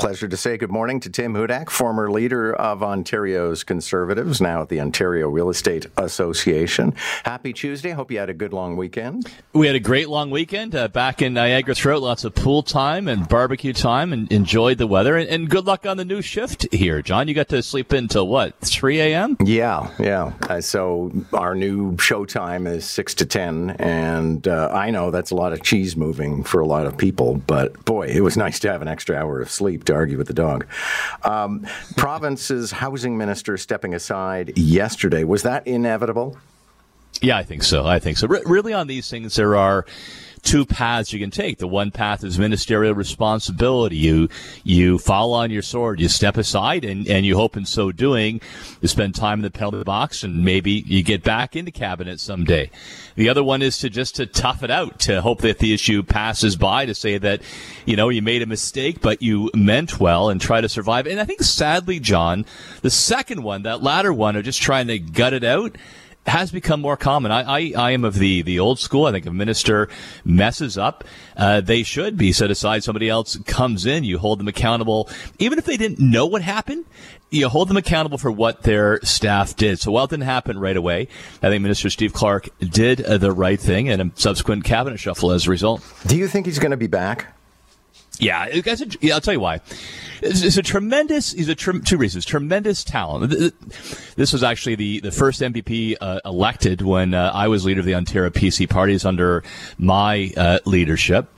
Pleasure to say good morning to Tim Hudak, former leader of Ontario's Conservatives, now at the Ontario Real Estate Association. Happy Tuesday. Hope you had a good long weekend. We had a great long weekend uh, back in Niagara Throat. Lots of pool time and barbecue time, and enjoyed the weather. And, and good luck on the new shift here, John. You got to sleep in until what, 3 a.m.? Yeah, yeah. Uh, so our new show time is 6 to 10. And uh, I know that's a lot of cheese moving for a lot of people, but boy, it was nice to have an extra hour of sleep to argue with the dog. Um, province's housing minister stepping aside yesterday. Was that inevitable? Yeah, I think so. I think so. Really, on these things, there are two paths you can take. The one path is ministerial responsibility. You you fall on your sword, you step aside, and, and you hope in so doing, you spend time in the penalty box, and maybe you get back into cabinet someday. The other one is to just to tough it out, to hope that the issue passes by, to say that you know you made a mistake, but you meant well, and try to survive. And I think sadly, John, the second one, that latter one, of just trying to gut it out has become more common. I, I, I, am of the, the old school. I think if a minister messes up, uh, they should be set aside. Somebody else comes in. You hold them accountable. Even if they didn't know what happened, you hold them accountable for what their staff did. So while it didn't happen right away, I think Minister Steve Clark did uh, the right thing and a subsequent cabinet shuffle as a result. Do you think he's going to be back? Yeah, yeah, I'll tell you why. It's, a tremendous. He's a two reasons. Tremendous talent. This was actually the the first MPP uh, elected when uh, I was leader of the Ontario PC parties under my uh, leadership.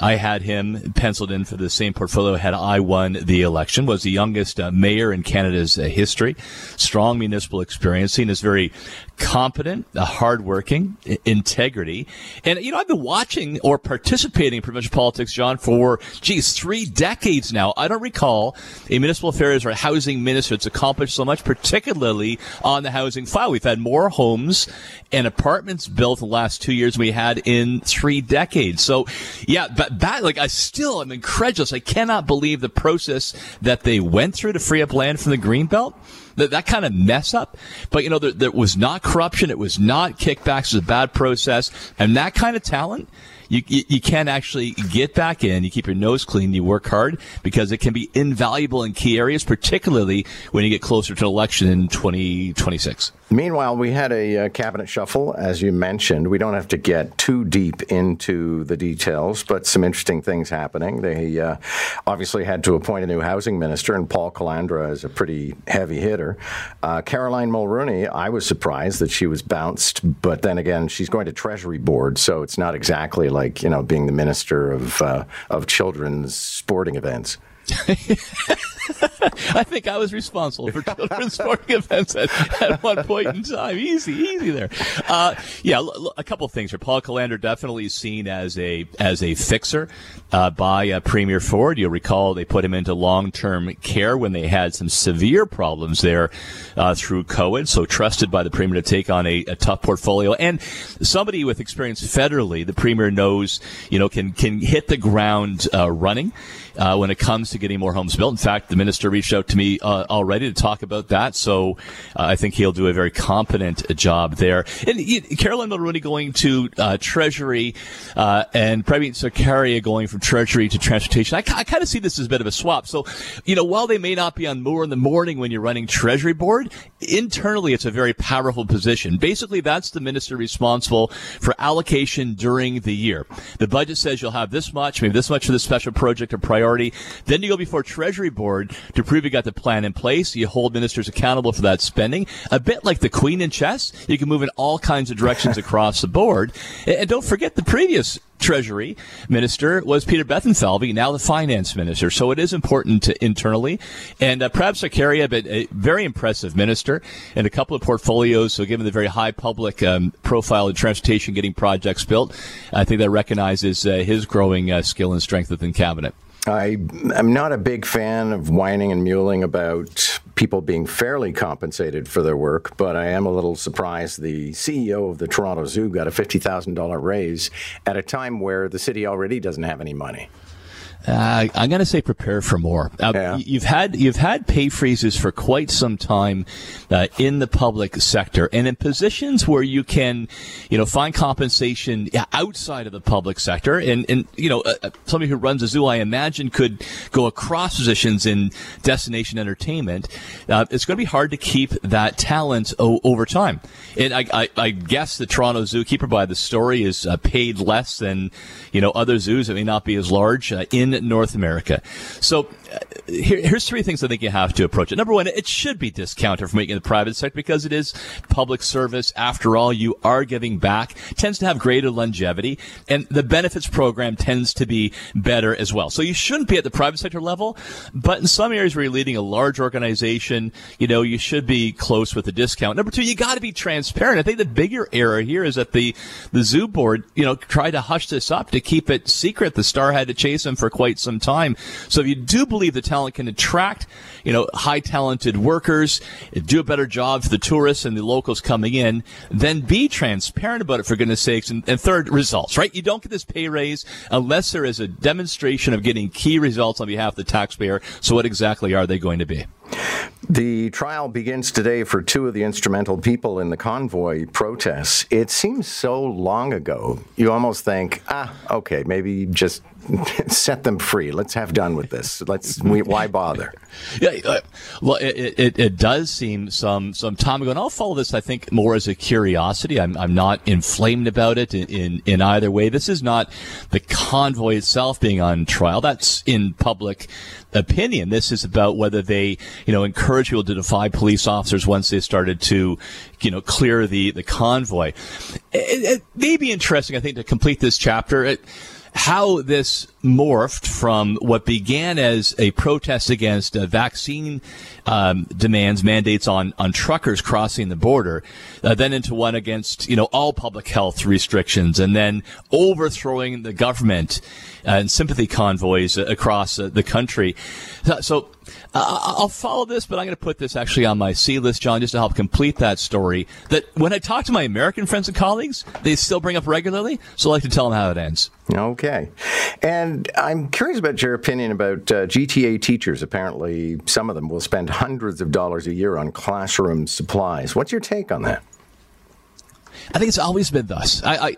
I had him penciled in for the same portfolio had I won the election. Was the youngest uh, mayor in Canada's uh, history. Strong municipal experience. Seen as very competent, uh, hardworking, integrity. And, you know, I've been watching or participating in provincial politics, John, for, geez, three decades now. I don't recall a municipal affairs or housing minister that's accomplished so much, particularly on the housing file. We've had more homes and apartments built the last two years we had in three decades. So, yeah, but that, like, I still am incredulous. I cannot believe the process that they went through to free up land from the Greenbelt that, that kind of mess up. But, you know, there, there was not corruption. It was not kickbacks. It was a bad process. And that kind of talent, you, you, you can actually get back in. You keep your nose clean. You work hard because it can be invaluable in key areas, particularly when you get closer to election in 2026. Meanwhile, we had a uh, cabinet shuffle, as you mentioned. We don't have to get too deep into the details, but some interesting things happening. They uh, obviously had to appoint a new housing minister, and Paul Calandra is a pretty heavy hitter. Uh, Caroline Mulroney, I was surprised that she was bounced, but then again, she's going to Treasury Board, so it's not exactly like you know being the minister of uh, of children's sporting events. I think I was responsible for children's sporting events at, at one point in time. Easy, easy there. Uh, yeah, a couple of things here. Paul Calandra definitely seen as a as a fixer uh, by uh, Premier Ford. You'll recall they put him into long term care when they had some severe problems there uh, through COVID. So trusted by the Premier to take on a, a tough portfolio and somebody with experience federally. The Premier knows, you know, can can hit the ground uh, running uh, when it comes to getting more homes built. In fact, the minister reached out to me uh, already to talk about that. So uh, I think he'll do a very competent job there. And Caroline Mulroney going to uh, Treasury uh, and Prabmeet Sarkaria going from Treasury to Transportation. I, I kind of see this as a bit of a swap. So, you know, while they may not be on more in the morning when you're running Treasury Board, internally it's a very powerful position. Basically, that's the minister responsible for allocation during the year. The budget says you'll have this much, maybe this much for this special project or priority priority. Then you go before Treasury Board to prove you got the plan in place. You hold ministers accountable for that spending. A bit like the Queen in chess, you can move in all kinds of directions across the board. And don't forget the previous Treasury Minister was Peter Bethlenfalvy, now the Finance Minister. So it is important to internally. And uh, Prab Sarkaria, but a very impressive minister and a couple of portfolios. So given the very high public um, profile in transportation, getting projects built, I think that recognizes uh, his growing uh, skill and strength within cabinet. I am not a big fan of whining and mewling about people being fairly compensated for their work, but I am a little surprised the CEO of the Toronto Zoo got a $50,000 raise at a time where the city already doesn't have any money. Uh, I'm going to say prepare for more. Uh, Yeah. You've had you've had pay freezes for quite some time uh, in the public sector, and in positions where you can, you know, find compensation outside of the public sector. And and you know, uh, uh, somebody who runs a zoo, I imagine, could go across positions in destination entertainment. Uh, it's going to be hard to keep that talent o- over time. And I, I, I guess the Toronto zookeeper, by the story, is uh, paid less than you know other zoos that may not be as large uh, in North America. So here, here's three things I think you have to approach it. Number one, it should be discounted from making the private sector because it is public service. After all, you are giving back. It Tends to have greater longevity, and the benefits program tends to be better as well. So you shouldn't be at the private sector level, but in some areas where you're leading a large organization, you know you should be close with the discount. Number two, you got to be transparent. I think the bigger error here is that the the zoo board, you know, tried to hush this up to keep it secret. The star had to chase him for quite some time. So if you do believe the talent can attract, you know, high talented workers, do a better job for the tourists and the locals coming in, then be transparent about it for goodness sakes. And, and third, results, right? You don't get this pay raise unless there is a demonstration of getting key results on behalf of the taxpayer. So what exactly are they going to be? The trial begins today for two of the instrumental people in the convoy protests. It seems so long ago. You almost think, ah, okay, maybe just set them free. Let's have done with this. Let's. We, why bother? Yeah, uh, well, it, it, it does seem some some time ago, and I'll follow this. I think more as a curiosity. I'm I'm not inflamed about it in, in in either way. This is not the convoy itself being on trial. That's in public opinion. This is about whether they you know encourage people to defy police officers once they started to you know clear the the convoy. It, it may be interesting, I think, to complete this chapter. It, how this morphed from what began as a protest against uh, vaccine um, demands, mandates on, on truckers crossing the border, uh, then into one against, you know, all public health restrictions, and then overthrowing the government uh, and sympathy convoys uh, across uh, the country. So, so uh, I'll follow this, but I'm going to put this actually on my C list, John, just to help complete that story. That when I talk to my American friends and colleagues, they still bring up regularly, so I like to tell them how it ends. Okay. And I'm curious about your opinion about uh, GTA teachers. Apparently, some of them will spend hundreds of dollars a year on classroom supplies. What's your take on that? I think it's always been thus. I,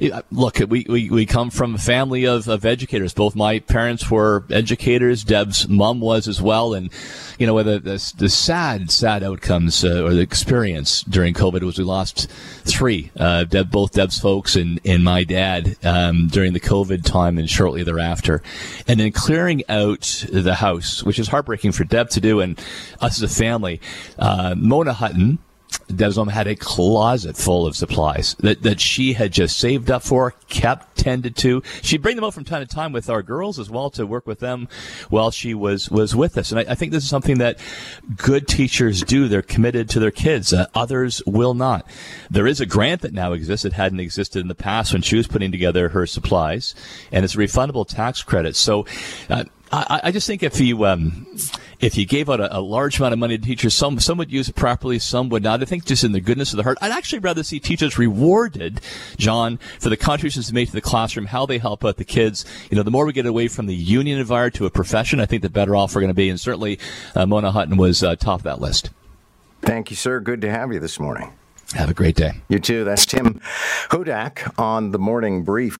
I look, we, we, we come from a family of, of educators. Both my parents were educators. Deb's mom was as well. And, you know, the, the, the sad, sad outcomes uh, or the experience during COVID was we lost three, uh, Deb, both Deb's folks and, and my dad um, during the COVID time and shortly thereafter. And then clearing out the house, which is heartbreaking for Deb to do and us as a family. Uh, Mona Hutton, Deb's mom had a closet full of supplies that, that she had just saved up for, kept, tended to. She'd bring them out from time to time with our girls as well to work with them while she was, was with us. And I, I think this is something that good teachers do. They're committed to their kids. Uh, others will not. There is a grant that now exists that hadn't existed in the past when she was putting together her supplies, and it's a refundable tax credit. So, uh, I, I, just think if you um, if you gave out a, a, large amount of money to teachers, some some would use it properly, some would not. I think just in the goodness of the heart, I'd actually rather see teachers rewarded, John, for the contributions they made to the classroom, how they help out the kids. You know, the more we get away from the union environment to a profession, I think the better off we're going to be. And certainly, uh, Mona Hutton was uh, top of that list. Thank you, sir. Good to have you this morning. Have a great day. You too. That's Tim Hudak on the morning brief.